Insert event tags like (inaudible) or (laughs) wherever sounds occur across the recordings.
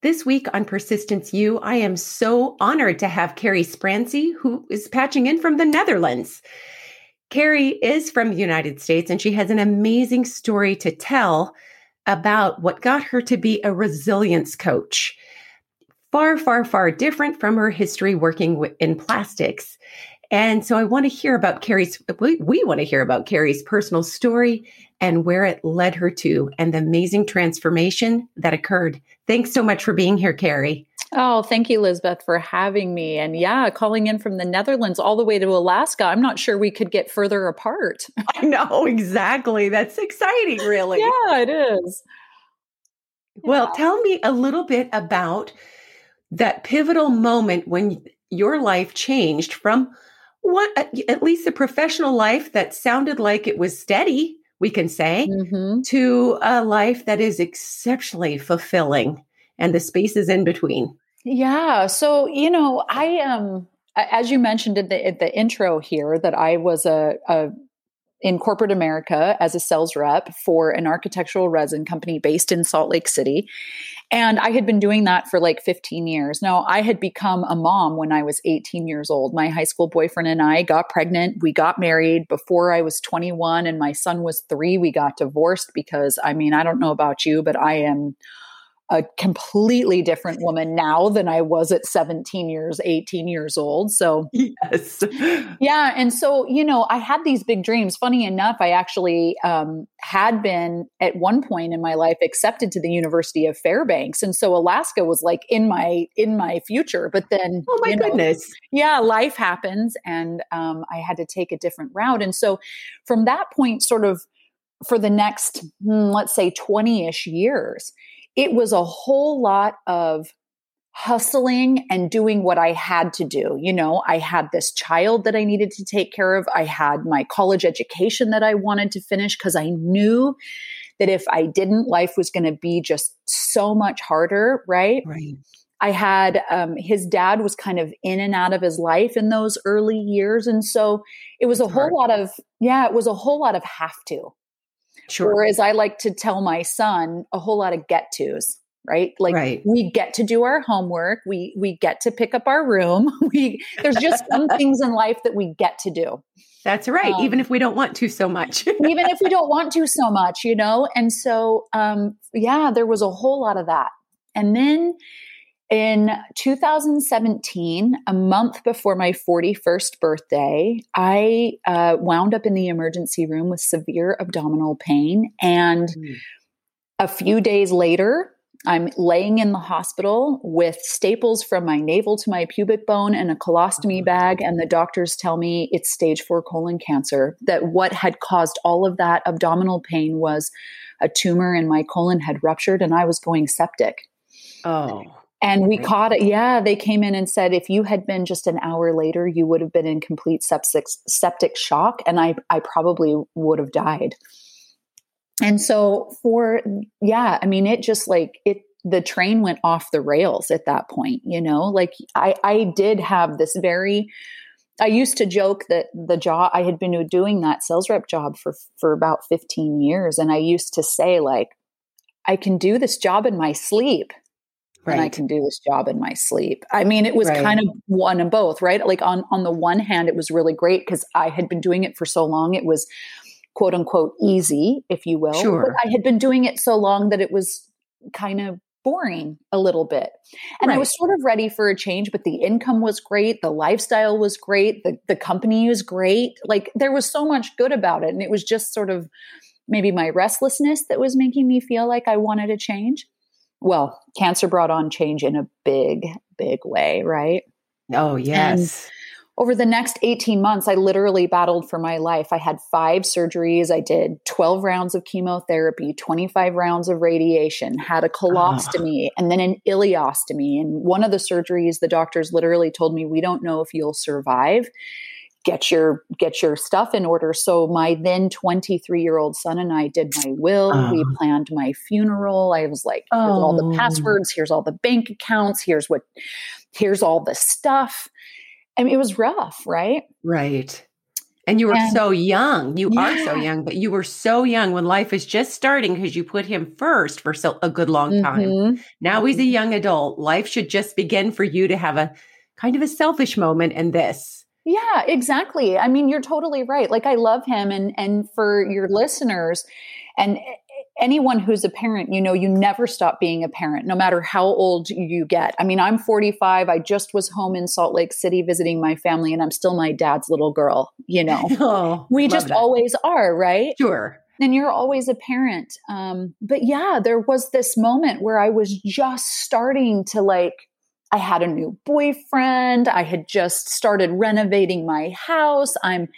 This week on Persistence U, I am so honored to have Karey Spransy, who is patching in from the Netherlands. Karey is from the United States and she has an amazing story to tell about what got her to be a resilience coach. Far, far, far different from her history working in plastics. And so I want to hear about Karey's, we, we want to hear about Karey's personal story and where it led her to and the amazing transformation that occurred. Thanks so much for being here, Karey. Oh, thank you, Lizbeth, for having me. And yeah, calling in from the Netherlands all the way to Alaska. I'm not sure we could get further apart. (laughs) I know, exactly. That's exciting, really. (laughs) yeah, it is. Well, tell me a little bit about that pivotal moment when your life changed from what at least a professional life that sounded like it was steady we can say mm-hmm. to a life that is exceptionally fulfilling and the spaces in between yeah so you know i am um, as you mentioned in the, in the intro here that i was a, a in corporate America as a sales rep for an architectural resin company based in Salt Lake City. And I had been doing that for like 15 years. Now, I had become a mom when I was 18 years old. My high school boyfriend and I got pregnant. We got married before I was 21, and my son was three. We got divorced because, I mean, I don't know about you, but I am a completely different woman now than I was at 17 years, 18 years old. So, yes. (laughs) Yeah. And so, you know, I had these big dreams. Funny enough, I actually um, had been at one point in my life accepted to the University of Fairbanks. And so Alaska was like in my, in my future. But then, oh my goodness. Know, yeah, life happens and um, I had to take a different route. And so from that point, sort of, for the next, hmm, let's say 20 ish years, it was a whole lot of hustling and doing what I had to do. You know, I had this child that I needed to take care of. I had my college education that I wanted to finish because I knew that if I didn't, life was going to be just so much harder, right? Right. I had um, his dad was kind of in and out of his life in those early years. And so it was a whole lot of, yeah, it was a whole lot of have to. Sure. Or as I like to tell my son, a whole lot of get tos right? Like right. we get to do our homework. We we get to pick up our room. (laughs) We there's just some things in life that we get to do. That's right um, even if we don't want to so much. (laughs) even if we don't want to so much you know? And so um yeah there was a whole lot of that. And then in 2017, a month before my 41st birthday, I uh, wound up in the emergency room with severe abdominal pain. And mm. a few days later, I'm laying in the hospital with staples from my navel to my pubic bone and a colostomy oh bag. And the doctors tell me it's stage four colon cancer. That what had caused all of that abdominal pain was a tumor in my colon had ruptured and I was going septic. Oh. And we caught it. Yeah, they came in and said if you had been just an hour later, you would have been in complete septic septic shock, and I I probably would have died. And so for yeah, I mean it just like it the train went off the rails at that point, you know? Like I I did have this very I used to joke that the job I had been doing that sales rep job for for about 15 years and I used to say like I can do this job in my sleep right. and I can do this job in my sleep. I mean, it was right. kind of one and both, right? Like on on the one hand, it was really great because I had been doing it for so long. It was quote unquote easy, if you will. Sure. But I had been doing it so long that it was kind of boring a little bit. And right. I was sort of ready for a change, but the income was great, the lifestyle was great, the the company was great. Like there was so much good about it. And it was just sort of maybe my restlessness that was making me feel like I wanted a change well, cancer brought on change in a big, big way, right? Oh, yes. over the next 18 months, I literally battled for my life. I had five surgeries. I did 12 rounds of chemotherapy, 25 rounds of radiation, had a ah. colostomy, oh. and then an ileostomy. And one of the surgeries, the doctors literally told me, We don't know if you'll survive. Get your get your stuff in order. So my then 23 year old son and I did my will. Oh. We planned my funeral. I was like, here's oh. all the oh. passwords, here's all the bank accounts, here's what here's all the stuff I mean, it was rough, right? Right. And you were and, so young. You yeah. are so young, but you were so young when life is just starting because you put him first for so, a good long time. Mm-hmm. Now he's a mm-hmm. young adult. Life should just begin for you to have a kind of a selfish moment in this. Yeah, exactly. I mean, you're totally right. Like I love him and and for your listeners and anyone who's a parent, you know, you never stop being a parent, no matter how old you get. I mean, I'm 45. I just was home in Salt Lake City visiting my family, and I'm still my dad's little girl, you know. (laughs) oh, we just that. always are, right? Sure. And you're always a parent. Um, but yeah, there was this moment where I was just starting to like, I had a new boyfriend. I had just started renovating my house. I'm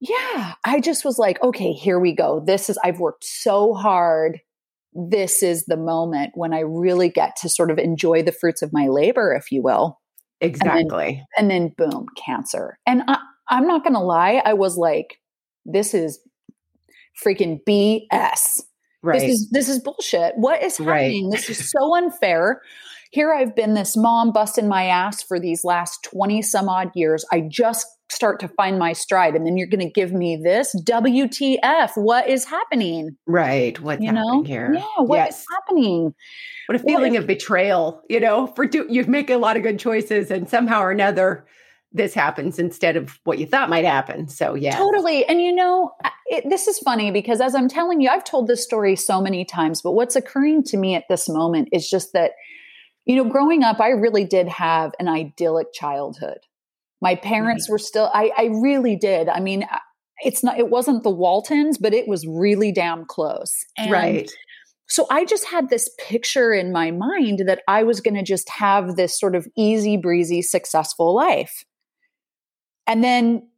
yeah, I just was like, okay, here we go. This is, I've worked so hard. This is the moment when I really get to sort of enjoy the fruits of my labor, if you will. Exactly. And then, and then boom, cancer. And I, I'm not going to lie, I was like, this is freaking BS. Right. This is this is bullshit. What is happening? Right. This is so unfair. Here I've been this mom busting my ass for these last 20 some odd years. I just start to find my stride and then you're going to give me this wtf what is happening? Right. What's you know? here? Yeah what yes. is happening? What a feeling of betrayal you know for do you make a lot of good choices and somehow or another this happens instead of what you thought might happen. So yeah totally. And you know it, this is funny because as i'm telling you i've told this story so many times but what's occurring to me at this moment is just that you know growing up i really did have an idyllic childhood my mm-hmm. parents were still, I, I really did. I mean, it's not, it wasn't the Waltons, but it was really damn close. And right. So I just had this picture in my mind that I was going to just have this sort of easy breezy, successful life. And then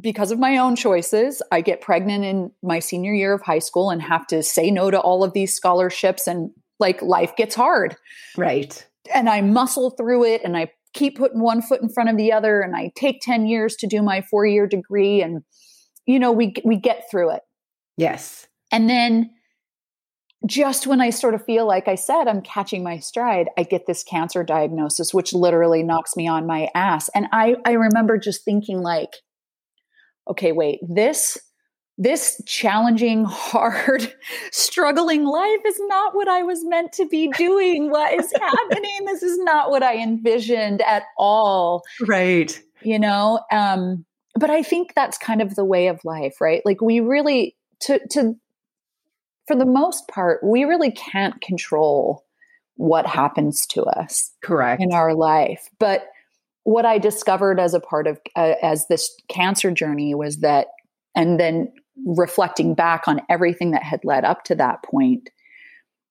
because of my own choices, I get pregnant in my senior year of high school and have to say no to all of these scholarships and like life gets hard. Right. And I muscle through it and I keep putting one foot in front of the other and I take 10 years to do my 4-year degree and you know we we get through it. Yes. And then just when I sort of feel like I said I'm catching my stride, I get this cancer diagnosis which literally knocks me on my ass. And I I remember just thinking like okay, wait, this this challenging, (laughs) hard, struggling life is not what I was meant to be doing. What is (laughs) happening? This is not what I envisioned at all. Right. You know, um, but I think that's kind of the way of life, right? Like we really to to for the most part, we really can't control what happens to us correct in our life. But what I discovered as a part of uh, as this cancer journey was that and then reflecting back on everything that had led up to that point,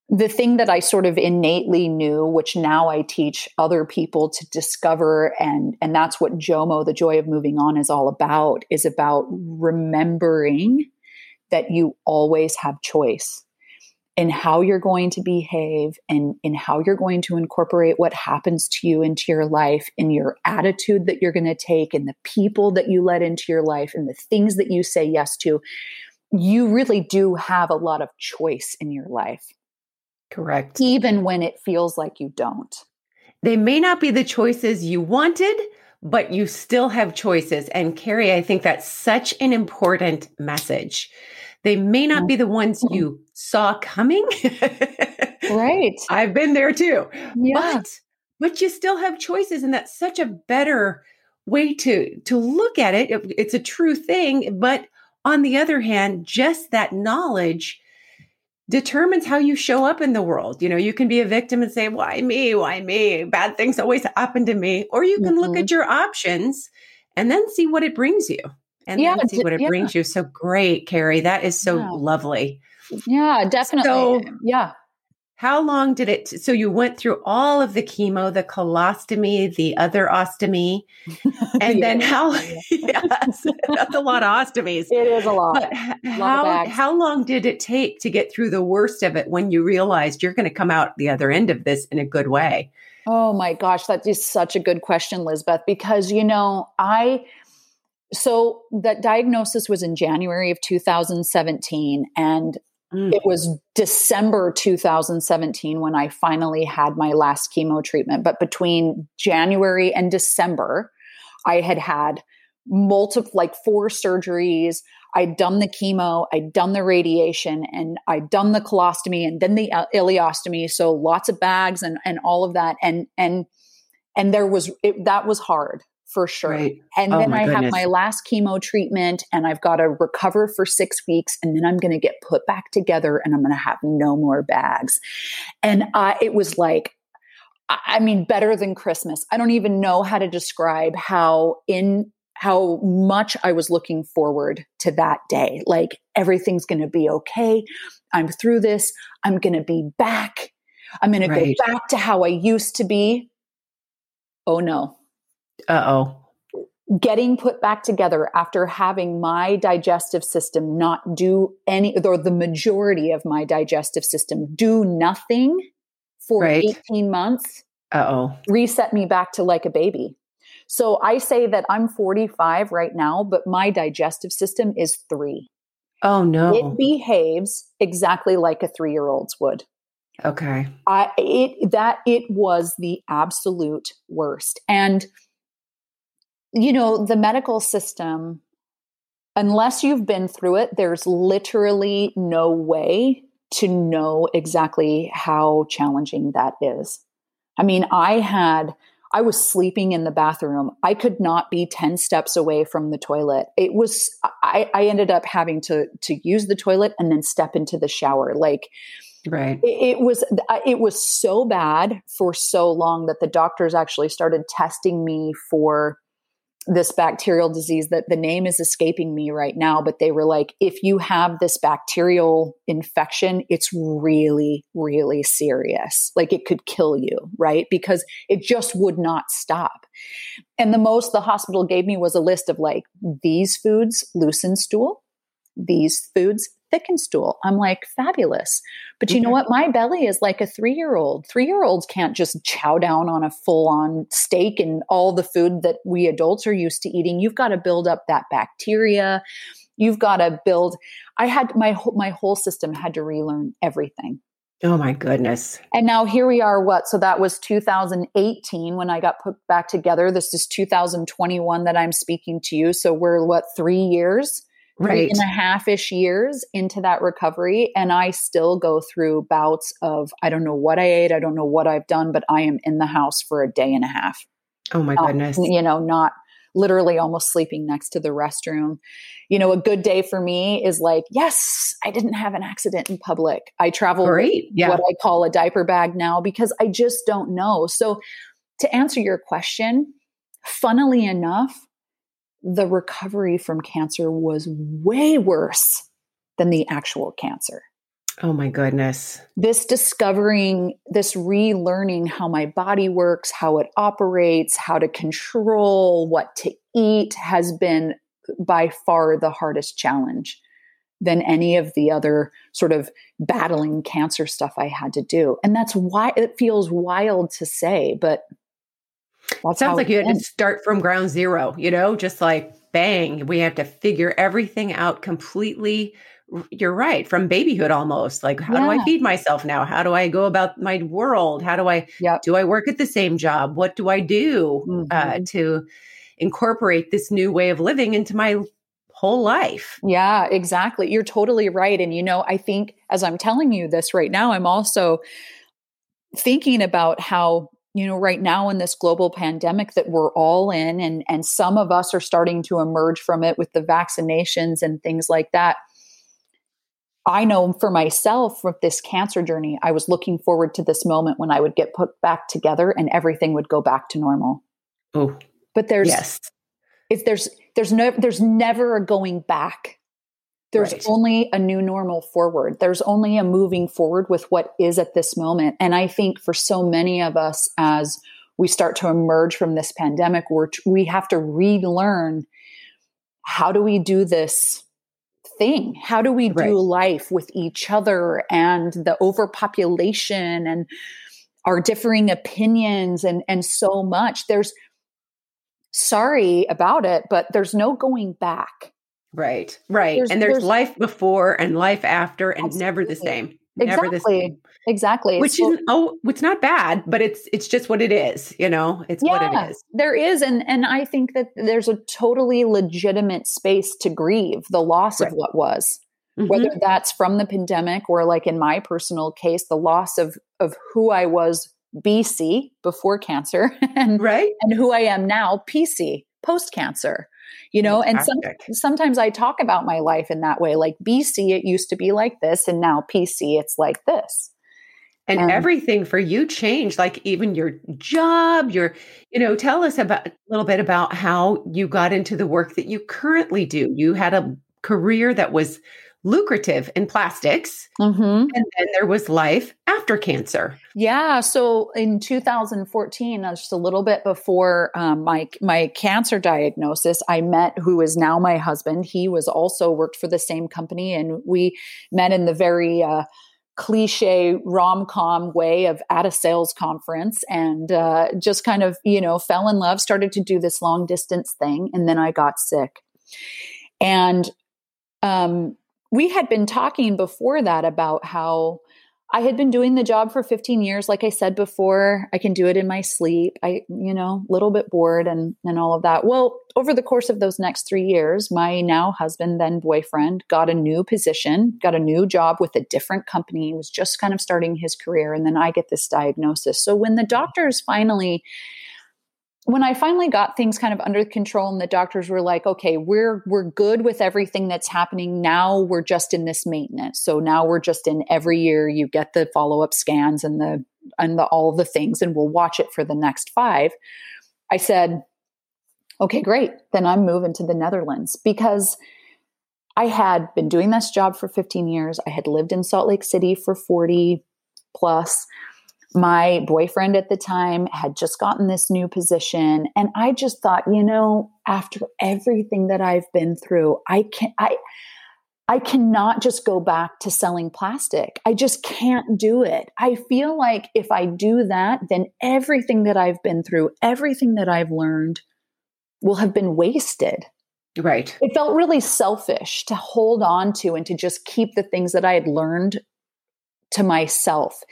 the thing that I sort of innately knew, which now I teach other people to discover, and and that's what JOMO, the joy of moving on, is all about, is about remembering that you always have choice in how you're going to behave and in how you're going to incorporate what happens to you into your life in your attitude that you're going to take and the people that you let into your life and the things that you say yes to you really do have a lot of choice in your life. Correct. Even when it feels like you don't. They may not be the choices you wanted but you still have choices. And Karey i think that's such an important message they may not be the ones mm-hmm. you saw coming. right. (laughs) I've been there too. Yeah. But but you still have choices and that's such a better way to to look at it. It's a true thing, but on the other hand, just that knowledge determines how you show up in the world. You know, you can be a victim and say, "Why me? Why me? Bad things always happen to me." Or you can mm-hmm. look at your options and then see what it brings you and yeah, see what it yeah. brings you. So great, Karey. That is so yeah. lovely. Yeah, definitely. So, yeah. How long did it? So you went through all of the chemo, the colostomy, the other ostomy, (laughs) and then how? (laughs) yes, that's a lot of ostomies. It is a lot. But how how long did it take to get through the worst of it when you realized you're going to come out the other end of this in a good way? Oh my gosh, that is such a good question, Lizbeth, because you know, I so that diagnosis was in January of 2017 and mm. it was December 2017 when I finally had my last chemo treatment, but between January and December I had had multiple like four surgeries I'd done the chemo, I'd done the radiation, and I'd done the colostomy and then the ileostomy. So lots of bags and and all of that. And and and there was it, that was hard for sure. Right. And oh then I goodness. have my last chemo treatment and I've got to recover for six weeks and then I'm going to get put back together and I'm going to have no more bags. And I, it was like, I mean, better than Christmas. I don't even know how to describe how in how much I was looking forward to that day. Like everything's going to be okay. I'm through this. I'm going to be back. I'm going right. to go back to how I used to be. Oh no. Uh oh. Getting put back together after having my digestive system not do any, or the majority of my digestive system do nothing for right. 18 months. Uh oh. Reset me back to like a baby. So I say that I'm 45 right now, but my digestive system is three. Oh no. It behaves exactly like a three year old's would. Okay. I it that it was the absolute worst. And you know, the medical system, unless you've been through it, there's literally no way to know exactly how challenging that is. I mean, I had I was sleeping in the bathroom. I could not be 10 steps away from the toilet. It was, I, I ended up having to, to use the toilet and then step into the shower. Like, right. It, it was, it was so bad for so long that the doctors actually started testing me for this bacterial disease that the name is escaping me right now, but they were like, if you have this bacterial infection, it's really, really serious. Like it could kill you, right? Because it just would not stop. And the most the hospital gave me was a list of like, these foods loosen stool, these foods thicken stool. I'm like, fabulous. But you know what? My belly is like a three year old. Three year olds can't just chow down on a full on steak and all the food that we adults are used to eating. You've got to build up that bacteria. You've got to build. I had my my whole system had to relearn everything. Oh my goodness. And now here we are, what? So that was 2018 when I got put back together. This is 2021 that I'm speaking to you. So we're what, three years? Right. and a half ish years into that recovery. And I still go through bouts of, I don't know what I ate, I don't know what I've done, but I am in the house for a day and a half. Oh my um, goodness. You know, not literally almost sleeping next to the restroom. You know, a good day for me is like, yes, I didn't have an accident in public. I travel Great. Yeah. what I call a diaper bag now because I just don't know. So, to answer your question, funnily enough, the recovery from cancer was way worse than the actual cancer. Oh my goodness. This discovering, this relearning how my body works, how it operates, how to control what to eat has been by far the hardest challenge than any of the other sort of battling cancer stuff I had to do. And that's why it feels wild to say, but well, it sounds like you had to start from ground zero, you know, just like bang, we have to figure everything out completely. You're right, from babyhood almost. Like, how yeah. do I feed myself now? How do I go about my world? How do I yep. do I work at the same job? What do I do uh, mm-hmm. uh, to incorporate this new way of living into my whole life? Yeah, exactly. You're totally right. And you know, I think as I'm telling you this right now, I'm also thinking about how you know right now in this global pandemic that we're all in and and some of us are starting to emerge from it with the vaccinations and things like that. I know for myself with this cancer journey i was looking forward to this moment when i would get put back together and everything would go back to normal. Oh but there's yes. if there's there's no there's never a going back There's right. only a new normal forward. There's only a moving forward with what is at this moment. And I think for so many of us, as we start to emerge from this pandemic, we're, we have to relearn how do we do this thing? How do we right. do life with each other and the overpopulation and our differing opinions and, and so much? There's sorry about it, but there's no going back. Right, right. There's, and there's, there's, life before and life after and absolutely. never the same. Never exactly. the same. Exactly. Which so, is oh, it's not bad, but it's it's just what it is, you know. It's yeah, what it is. There is and and I think that there's a totally legitimate space to grieve the loss right. of what was. Mm-hmm. Whether that's from the pandemic or like in my personal case the loss of of who I was BC before cancer (laughs) and right and who I am now PC post cancer you know and some, sometimes i talk about my life in that way like bc it used to be like this and now pc it's like this. And, and everything for you changed like even your job your you know tell us about a little bit about how you got into the work that you currently do. You had a career that was lucrative in plastics. Mm-hmm. And then there was life after cancer. Yeah. So in 2014, uh, just a little bit before um, my my cancer diagnosis, I met who is now my husband. He was also worked for the same company, and we met in the very uh, cliche rom com way of at a sales conference, and uh, just kind of you know fell in love. Started to do this long distance thing, and then I got sick, and um, we had been talking before that about how I had been doing the job for 15 years. Like I said before, I can do it in my sleep. I, you know, a little bit bored and, and all of that. Well, over the course of those next three years, my now husband, then boyfriend, got a new position, got a new job with a different company, he was just kind of starting his career. And then I get this diagnosis. So when the doctors finally when I finally got things kind of under control and the doctors were like, okay, we're we're good with everything that's happening. Now we're just in this maintenance. So now we're just in every year you get the follow-up scans and the and the, all the things and we'll watch it for the next 5. I said, okay, great. Then I'm moving to the Netherlands because I had been doing this job for 15 years. I had lived in Salt Lake City for 40 plus my boyfriend at the time had just gotten this new position and i just thought you know after everything that i've been through i can i i cannot just go back to selling plastic. I just can't do it. I feel like if i do that then everything that i've been through everything that i've learned will have been wasted. Right. It felt really selfish to hold on to and to just keep the things that i had learned to myself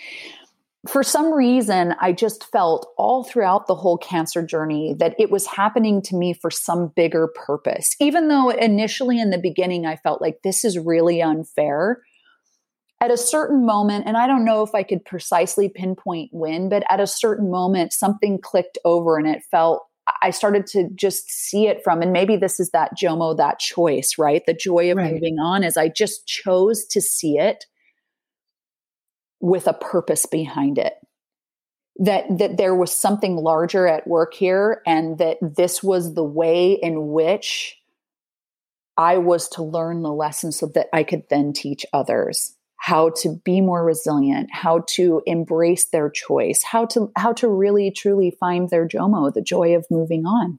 for some reason, I just felt all throughout the whole cancer journey that it was happening to me for some bigger purpose. Even though initially in the beginning, I felt like this is really unfair. At a certain moment, and I don't know if I could precisely pinpoint when, but at a certain moment, something clicked over and it felt I started to just see it from, and maybe this is that Jomo, that choice, right? The joy of right. moving on is I just chose to see it with a purpose behind it that that there was something larger at work here and that this was the way in which I was to learn the lesson so that I could then teach others how to be more resilient, how to embrace their choice, how to how to really truly find their jomo, the joy of moving on.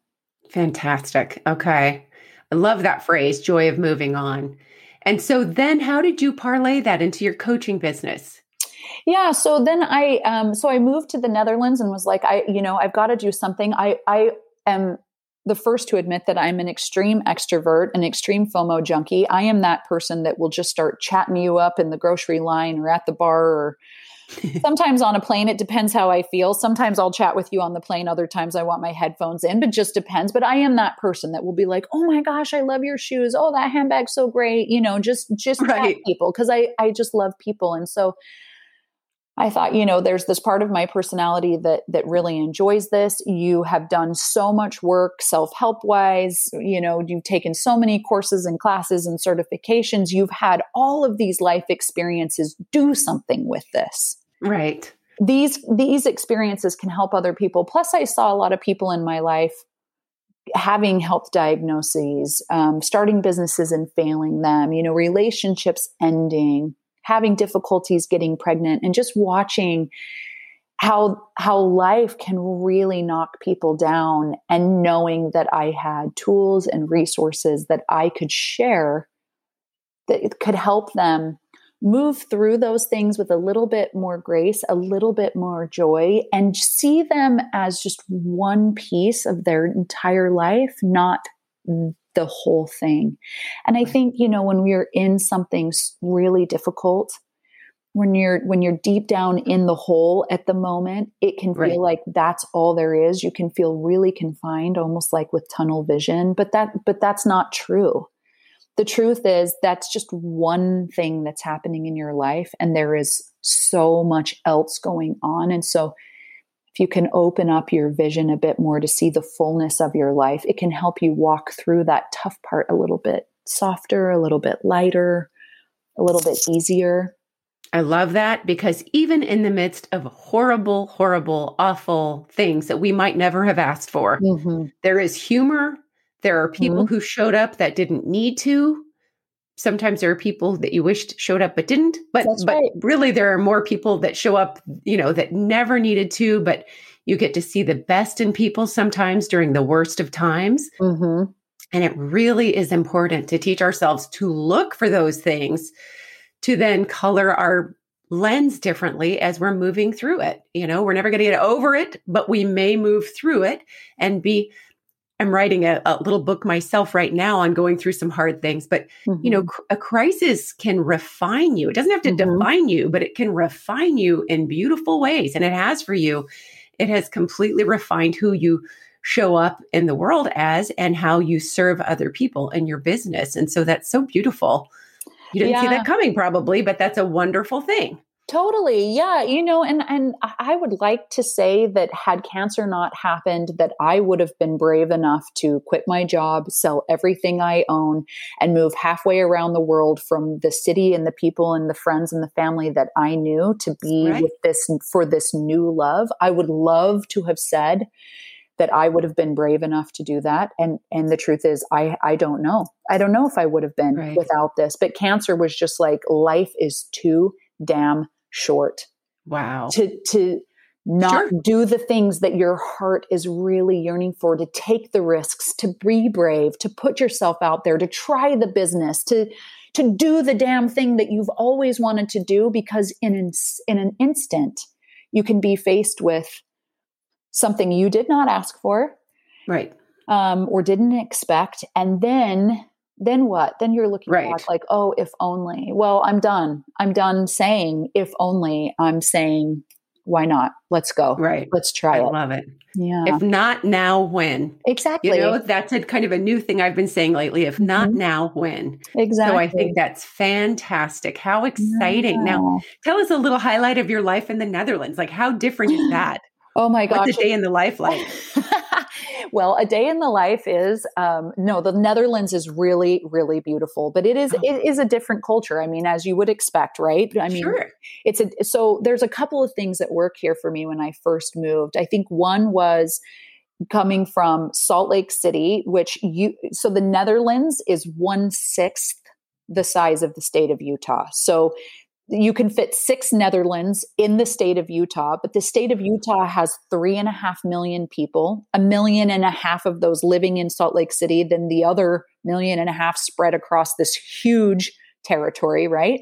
Fantastic. Okay. I love that phrase, joy of moving on. And so then how did you parlay that into your coaching business? Yeah. So then I, um, so I moved to the Netherlands and was like, I, you know, I've got to do something. I, I am the first to admit that I'm an extreme extrovert, an extreme FOMO junkie. I am that person that will just start chatting you up in the grocery line or at the bar or (laughs) sometimes on a plane. It depends how I feel. Sometimes I'll chat with you on the plane. Other times I want my headphones in, but just depends. But I am that person that will be like, "Oh my gosh, I love your shoes. Oh, that handbag's so great." You know, just just right. people because I I just love people, and so I thought, you know, there's this part of my personality that that really enjoys this. You have done so much work self-help wise, you know, you've taken so many courses and classes and certifications. You've had all of these life experiences. Do something with this. Right. These these experiences can help other people. Plus I saw a lot of people in my life having health diagnoses, um, starting businesses and failing them, you know, relationships ending, having difficulties getting pregnant, and just watching how how life can really knock people down and knowing that I had tools and resources that I could share that could help them move through those things with a little bit more grace, a little bit more joy, and see them as just one piece of their entire life, not the whole thing. And I think, you know, when we're in something really difficult, when you're when you're deep down in the hole at the moment it can feel like that's all there is. You can feel really confined almost like with tunnel vision but that but that's not true. The truth is that's just one thing that's happening in your life and there is so much else going on and so if you can open up your vision a bit more to see the fullness of your life it can help you walk through that tough part a little bit softer a little bit lighter a little bit easier I love that because even in the midst of horrible, horrible, awful things that we might never have asked for, mm-hmm. there is humor there are people mm-hmm. who showed up that didn't need to. Sometimes there are people that you wished showed up but didn't. But That's but right. really there are more people that show up, you know, that never needed to, but you get to see the best in people sometimes during the worst of times. Mm-hmm. And it really is important to teach ourselves to look for those things to then color our lens differently as we're moving through it. You know, we're never going to get over it, but we may move through it and be I'm writing a, a, little book myself right now on going through some hard things. But, mm-hmm. you know, mm-hmm. cr- a crisis can refine you. It doesn't have to mm-hmm. define you, but it can refine you in beautiful ways. And it has for you. It has completely refined who you show up in the world as and how you serve other people in your business. And so that's so beautiful. You didn't yeah. see that coming probably, but that's a wonderful thing. Totally. Yeah. You know, and, and I would like to say that had cancer not happened, that I would have been brave enough to quit my job, sell everything I own, and move halfway around the world from the city and the people and the friends and the family that I knew to be right. with this for this new love. I would love to have said, that I would have been brave enough to do that. And and the truth is I I don't know. I don't know if I would have been right. without this. But cancer was just like life is too damn short. Wow. To to not sure. do the things that your heart is really yearning for, to take the risks, to be brave, to put yourself out there, to try the business, to to do the damn thing that you've always wanted to do because in an, in an instant you can be faced with something you did not ask for right um, or didn't expect and then then what? Then you're looking right. back like, oh, if only. Well, I'm done. I'm done saying if only. I'm saying why not? Let's go. Right. Let's try I it. love it. Yeah. If not now, when? Exactly. You know, that's a kind of a new thing I've been saying lately. If not mm-hmm. now, when? Exactly. So I think that's fantastic. How exciting. Yeah. Now, tell us a little highlight of your life in the Netherlands. Like, how different is (gasps) that? Oh my gosh. What's a day in the life like? (laughs) well, a day in the life is um, no, the Netherlands is really, really beautiful, but it is oh. it is a different culture. I mean, as you would expect, right? I mean, sure. it's a so there's a couple of things that work here for me when I first moved. I think one was coming from Salt Lake City, which you so the Netherlands is one sixth the size of the state of Utah. So you can fit six Netherlands in the state of Utah, but the state of Utah has three and a half million people, a million and a half of those living in Salt Lake City, then the other million and a half spread across this huge territory, right?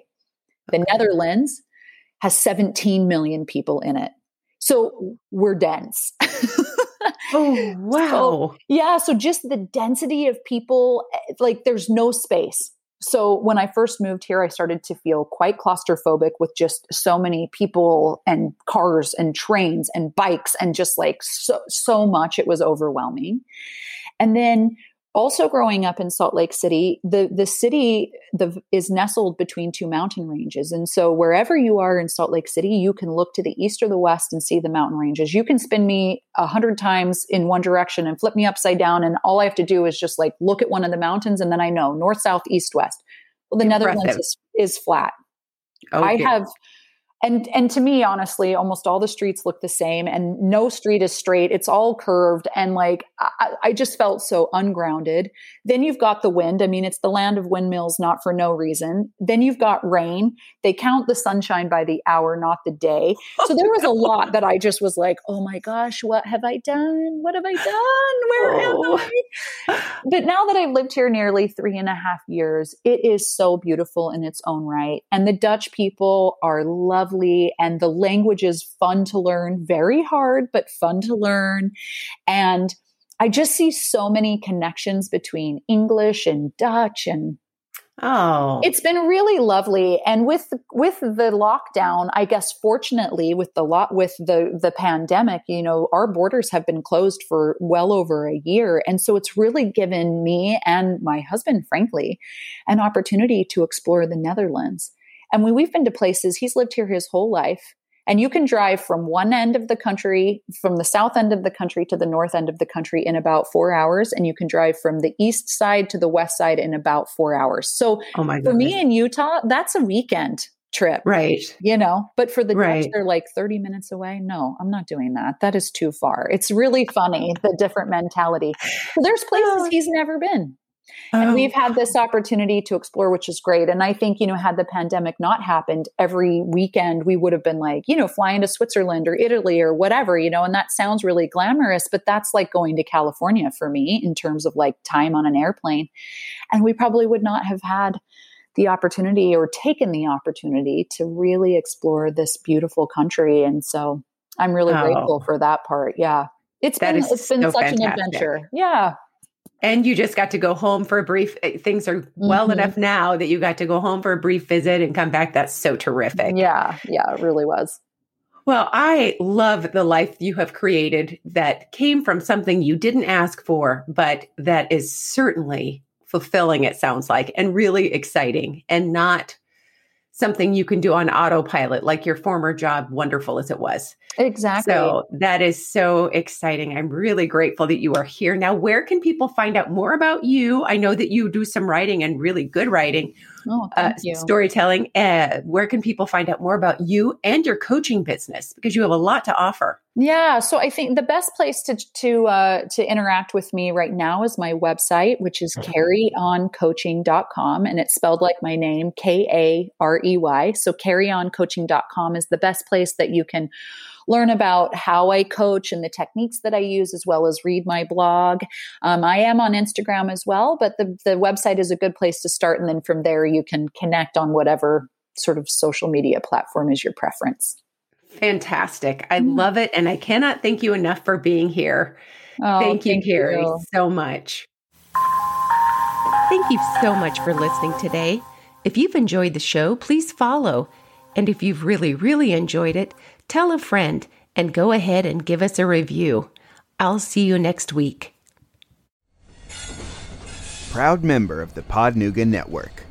The okay. Netherlands has 17 million people in it. So we're dense. (laughs) oh, wow. So, yeah. So just the density of people, eh, like there's no space so when I first moved here, I started to feel quite claustrophobic with just so many people and cars and trains and bikes and just like so, so much. It was overwhelming. And then also growing up in Salt Lake City, the the city the, is nestled between two mountain ranges, and so wherever you are in Salt Lake City, you can look to the east or the west and see the mountain ranges. You can spin me a hundred times in one direction and flip me upside down, and all I have to do is just like look at one of the mountains, and then I know north, south, east, west. Well, the Impressive. Netherlands is, is flat. Okay. I oh, have and and to me honestly almost all the streets look the same and no street is straight. It's all curved and like I, I, just felt so ungrounded. Then you've got the wind. I mean it's the land of windmills not for no reason. Then you've got rain. They count the sunshine by the hour not the day. So there was a (laughs) lot that i just was like oh my gosh what have i done? What have i done? Where oh. am i? But now that i've lived here nearly three and a half years it is so beautiful in its own right. And the dutch people are lovely lovely and the language is fun to learn, very hard, but fun to learn. And I just see so many connections between English and Dutch and Oh. It's been really lovely and with with the lockdown, I guess fortunately with the lot with the the pandemic, you know, our borders have been closed for well over a year and so it's really given me and my husband frankly an opportunity to explore the Netherlands. And when we've been to places, he's lived here his whole life. And you can drive from one end of the country, from the south end of the country to the north end of the country in about four hours. And you can drive from the east side to the west side in about four hours. So oh my for me in Utah, that's a weekend trip. Right. You know, but for the right. Dutch, they're like 30 minutes away. No, I'm not doing that. That is too far. It's really funny, the different mentality. So there's places oh. he's never been. And oh. we've had this opportunity to explore, which is great. And I think, you know, had the pandemic not happened, every weekend we would have been like, you know, flying to Switzerland or Italy or whatever, you know, and that sounds really glamorous, but that's like going to California for me in terms of like time on an airplane. And we probably would not have had the opportunity or taken the opportunity to really explore this beautiful country. And so I'm really oh. grateful for that part. Yeah. It's that been it's been so such fantastic. an adventure. Yeah and you just got to go home for a brief eh, things are well mm-hmm. enough now that you got to go home for a brief visit and come back. That's so terrific. Yeah yeah it really was. Well i love the life you have created that came from something you didn't ask for but that is certainly fulfilling it sounds like and really exciting and not something you can do on autopilot, like your former job, wonderful as it was. Exactly. So that is so exciting. I'm really grateful that you are here. Now, where can people find out more about you? I know that you do some writing and really good writing. Oh, uh, storytelling. Uh, where can people find out more about you and your coaching business? Because you have a lot to offer. Yeah, so I think the best place to to uh, to interact with me right now is my website, which is mm-hmm. kareyoncoaching.com, and it's spelled like my name, K A R E Y. So kareyoncoaching.com is the best place that you can learn about how I coach and the techniques that I use, as well as read my blog. Um, I am on Instagram as well, but the, the website is a good place to start. And then from there, you can connect on whatever sort of social media platform is your preference. Fantastic. I mm. love it. And I cannot thank you enough for being here. Oh, thank you, thank Karey, you. so much. Thank you so much for listening today. If you've enjoyed the show, please follow. And if you've really, really enjoyed it, tell a friend and go ahead and give us a review. I'll see you next week. Proud member of the Podnuga Network.